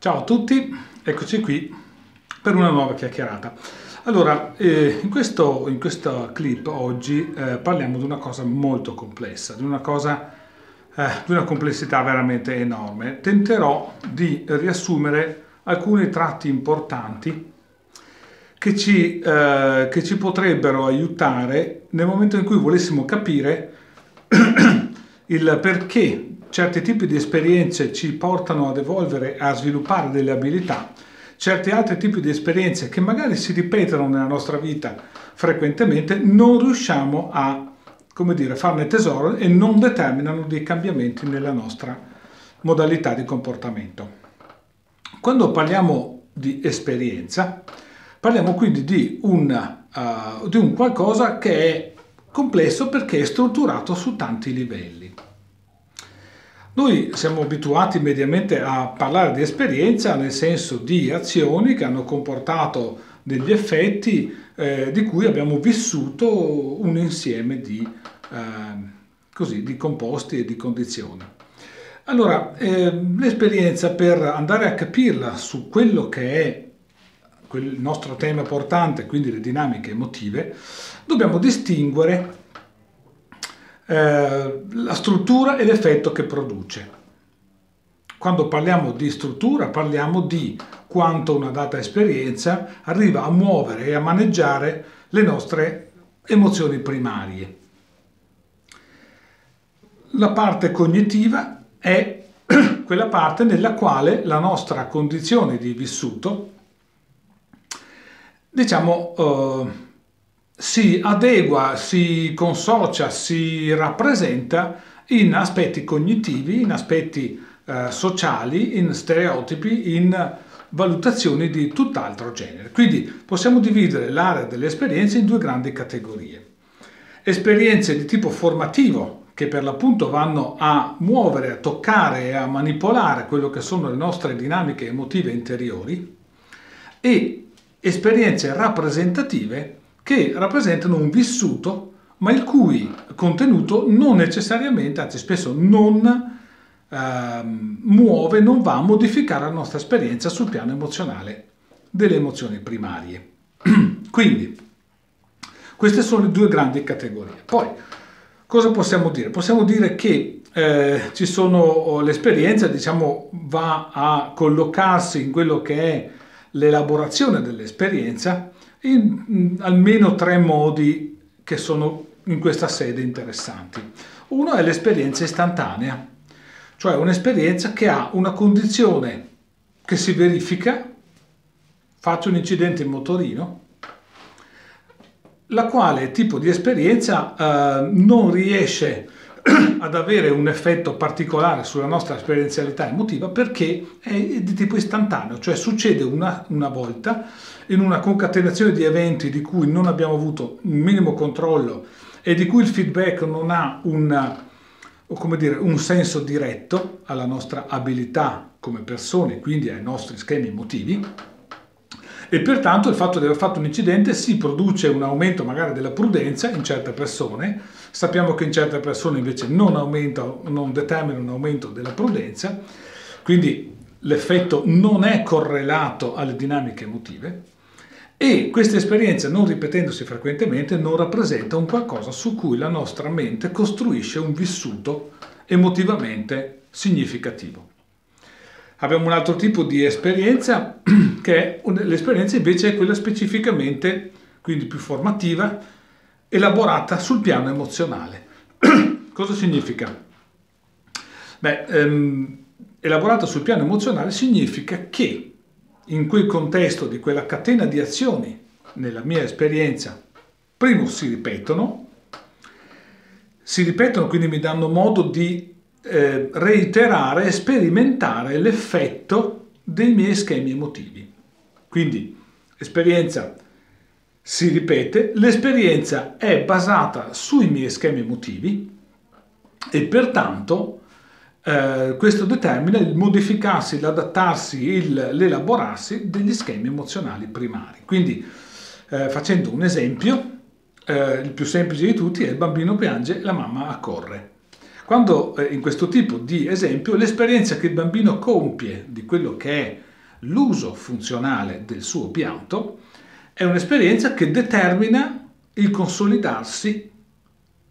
Ciao a tutti, eccoci qui per una nuova chiacchierata. Allora, eh, in, questo, in, questa clip oggi eh, parliamo di una cosa molto complessa, di una cosa eh, di una complessità veramente enorme. Tenterò di riassumere alcuni tratti importanti che ci, eh, che ci potrebbero aiutare nel momento in cui volessimo capire il perché certi tipi di esperienze ci portano ad evolvere, a sviluppare delle abilità, certi altri tipi di esperienze che magari si ripetono nella nostra vita frequentemente, non riusciamo a come dire, farne tesoro e non determinano dei cambiamenti nella nostra modalità di comportamento. Quando parliamo di esperienza, parliamo quindi di un, uh, di un qualcosa che è complesso perché è strutturato su tanti livelli. Noi siamo abituati mediamente a parlare di esperienza nel senso di azioni che hanno comportato degli effetti eh, di cui abbiamo vissuto un insieme di, eh, così, di composti e di condizioni. Allora, eh, l'esperienza per andare a capirla su quello che è il nostro tema portante, quindi le dinamiche emotive, dobbiamo distinguere eh, la struttura e l'effetto che produce. Quando parliamo di struttura parliamo di quanto una data esperienza arriva a muovere e a maneggiare le nostre emozioni primarie. La parte cognitiva è quella parte nella quale la nostra condizione di vissuto, diciamo, eh, si adegua, si consocia, si rappresenta in aspetti cognitivi, in aspetti eh, sociali, in stereotipi, in valutazioni di tutt'altro genere. Quindi possiamo dividere l'area delle esperienze in due grandi categorie. Esperienze di tipo formativo, che per l'appunto vanno a muovere, a toccare e a manipolare quello che sono le nostre dinamiche emotive interiori, e esperienze rappresentative che rappresentano un vissuto, ma il cui contenuto non necessariamente, anzi spesso non eh, muove, non va a modificare la nostra esperienza sul piano emozionale delle emozioni primarie. Quindi, queste sono le due grandi categorie. Poi, cosa possiamo dire? Possiamo dire che eh, ci sono l'esperienza, diciamo, va a collocarsi in quello che è l'elaborazione dell'esperienza in, in almeno tre modi che sono in questa sede interessanti. Uno è l'esperienza istantanea, cioè un'esperienza che ha una condizione che si verifica, faccio un incidente in motorino, la quale tipo di esperienza eh, non riesce ad avere un effetto particolare sulla nostra esperienzialità emotiva perché è di tipo istantaneo, cioè succede una, una volta in una concatenazione di eventi di cui non abbiamo avuto un minimo controllo e di cui il feedback non ha una, dire, un senso diretto alla nostra abilità come persone, quindi ai nostri schemi emotivi, e pertanto il fatto di aver fatto un incidente si produce un aumento magari della prudenza in certe persone, sappiamo che in certe persone invece non, aumenta, non determina un aumento della prudenza, quindi l'effetto non è correlato alle dinamiche emotive e questa esperienza non ripetendosi frequentemente non rappresenta un qualcosa su cui la nostra mente costruisce un vissuto emotivamente significativo. Abbiamo un altro tipo di esperienza che è l'esperienza invece è quella specificamente, quindi più formativa, elaborata sul piano emozionale. Cosa significa? Beh, ehm, elaborata sul piano emozionale significa che in quel contesto di quella catena di azioni, nella mia esperienza, primo si ripetono, si ripetono quindi mi danno modo di eh, reiterare e sperimentare l'effetto dei miei schemi emotivi. Quindi l'esperienza si ripete, l'esperienza è basata sui miei schemi emotivi e pertanto eh, questo determina il modificarsi, l'adattarsi, l'elaborarsi degli schemi emozionali primari. Quindi eh, facendo un esempio, eh, il più semplice di tutti è il bambino piange, la mamma accorre. Quando eh, in questo tipo di esempio l'esperienza che il bambino compie di quello che è l'uso funzionale del suo pianto, è un'esperienza che determina il consolidarsi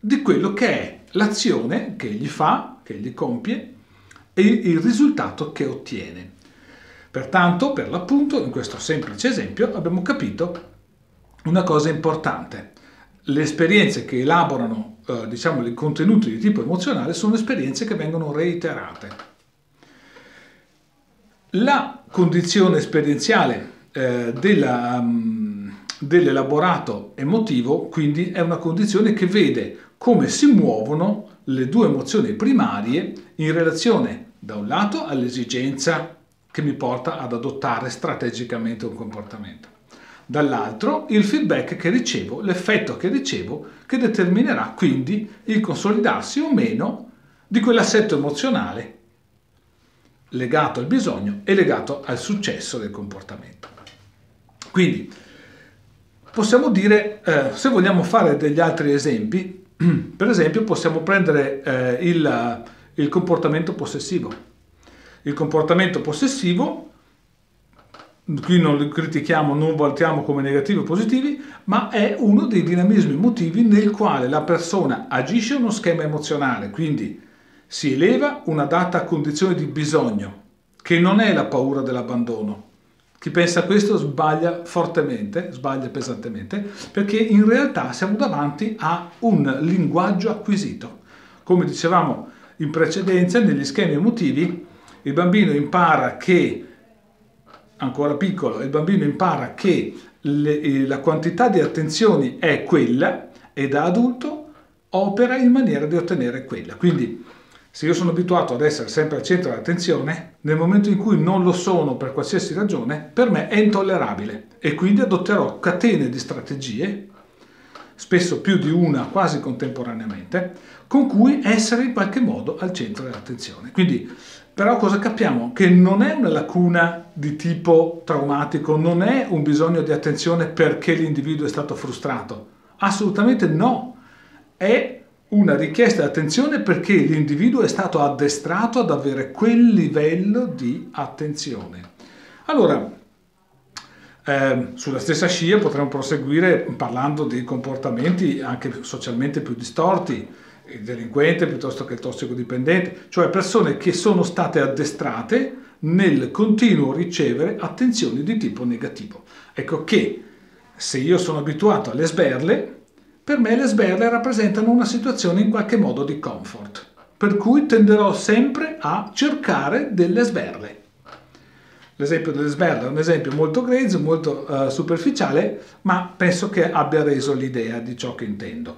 di quello che è l'azione che egli fa, che egli compie e il risultato che ottiene. Pertanto, per l'appunto, in questo semplice esempio abbiamo capito una cosa importante. Le esperienze che elaborano, eh, diciamo, i contenuti di tipo emozionale sono esperienze che vengono reiterate. La condizione esperienziale eh, della, um, dell'elaborato emotivo, quindi, è una condizione che vede come si muovono le due emozioni primarie in relazione, da un lato, all'esigenza che mi porta ad adottare strategicamente un comportamento. Dall'altro il feedback che ricevo, l'effetto che ricevo, che determinerà quindi il consolidarsi o meno di quell'assetto emozionale legato al bisogno e legato al successo del comportamento. Quindi possiamo dire, eh, se vogliamo fare degli altri esempi, per esempio possiamo prendere eh, il, il comportamento possessivo il comportamento possessivo, qui non li critichiamo, non valutiamo come negativi o positivi, ma è uno dei dinamismi emotivi nel quale la persona agisce uno schema emozionale, quindi si eleva una data condizione di bisogno, che non è la paura dell'abbandono. Chi pensa questo sbaglia fortemente, sbaglia pesantemente, perché in realtà siamo davanti a un linguaggio acquisito. Come dicevamo in precedenza, negli schemi emotivi, il bambino impara che, ancora piccolo, il bambino impara che le, eh, la quantità di attenzioni è quella e da adulto opera in maniera di ottenere quella. Quindi se io sono abituato ad essere sempre al centro dell'attenzione, nel momento in cui non lo sono per qualsiasi ragione, per me è intollerabile e quindi adotterò catene di strategie, spesso più di una quasi contemporaneamente, con cui essere in qualche modo al centro dell'attenzione. Quindi però cosa capiamo? Che non è una lacuna di tipo traumatico, non è un bisogno di attenzione perché l'individuo è stato frustrato. Assolutamente no. È una richiesta di attenzione perché l'individuo è stato addestrato ad avere quel livello di attenzione. Allora, eh, sulla stessa scia potremmo proseguire parlando di comportamenti anche socialmente più distorti il delinquente piuttosto che il tossicodipendente, cioè persone che sono state addestrate nel continuo ricevere attenzioni di tipo negativo. Ecco che se io sono abituato alle sberle, per me le sberle rappresentano una situazione in qualche modo di comfort, per cui tenderò sempre a cercare delle sberle. L'esempio delle sberle è un esempio molto grezzo, molto uh, superficiale, ma penso che abbia reso l'idea di ciò che intendo.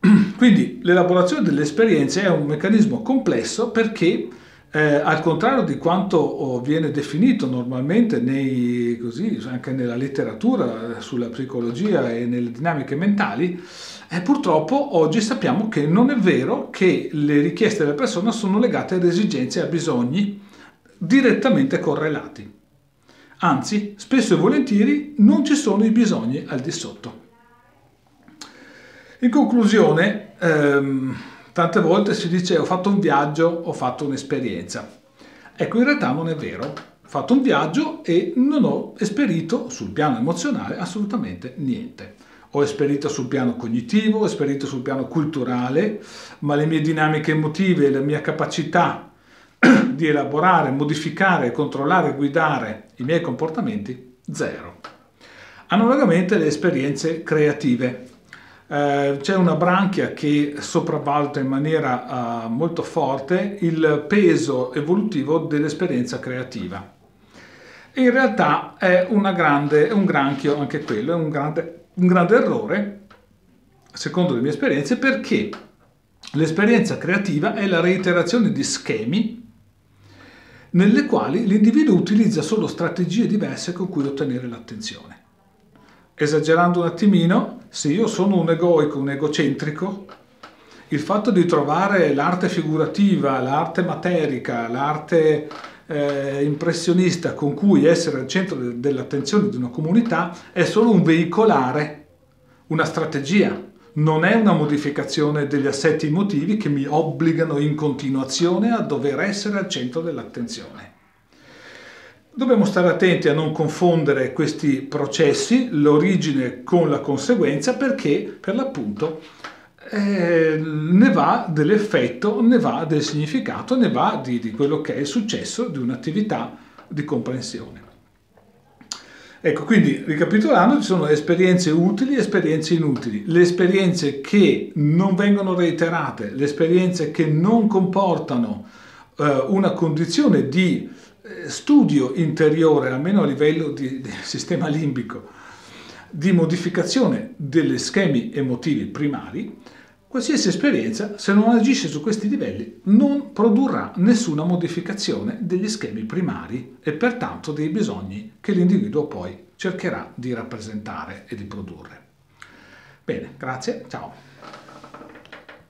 Quindi l'elaborazione delle esperienze è un meccanismo complesso perché eh, al contrario di quanto oh, viene definito normalmente nei, così, anche nella letteratura eh, sulla psicologia e nelle dinamiche mentali, eh, purtroppo oggi sappiamo che non è vero che le richieste della persona sono legate ad esigenze e a bisogni direttamente correlati. Anzi, spesso e volentieri non ci sono i bisogni al di sotto. In conclusione, ehm, tante volte si dice ho fatto un viaggio, ho fatto un'esperienza. Ecco, in realtà non è vero. Ho fatto un viaggio e non ho esperito sul piano emozionale assolutamente niente. Ho esperito sul piano cognitivo, ho esperito sul piano culturale, ma le mie dinamiche emotive la mia capacità di elaborare, modificare, controllare, guidare i miei comportamenti, zero. Analogamente le esperienze creative eh, c'è una branchia che sopravvaluta in maniera uh, molto forte il peso evolutivo dell'esperienza creativa. In realtà è grande, un granchio anche quello, è un grande, un grande errore, secondo le mie esperienze, perché l'esperienza creativa è la reiterazione di schemi nelle quali l'individuo utilizza solo strategie diverse con cui ottenere l'attenzione esagerando un attimino, se io sono un egoico, un egocentrico, il fatto di trovare l'arte figurativa, l'arte materica, l'arte eh, impressionista con cui essere al centro de- dell'attenzione di una comunità è solo un veicolare, una strategia, non è una modificazione degli assetti emotivi che mi obbligano in continuazione a dover essere al centro dell'attenzione. Dobbiamo stare attenti a non confondere questi processi, l'origine con la conseguenza, perché per l'appunto eh, ne va dell'effetto, ne va del significato, ne va di, di quello che è il successo di un'attività di comprensione. Ecco, quindi ricapitolando, ci sono esperienze utili e esperienze inutili. Le esperienze che non vengono reiterate, le esperienze che non comportano eh, una condizione di studio interiore, almeno a livello di, di sistema limbico, di modificazione degli schemi emotivi primari, Qualsiasi esperienza, se non agisce su questi livelli, non produrrà nessuna modificazione degli schemi primari e pertanto dei bisogni che l'individuo poi cercherà di rappresentare e di produrre. Bene, grazie, ciao.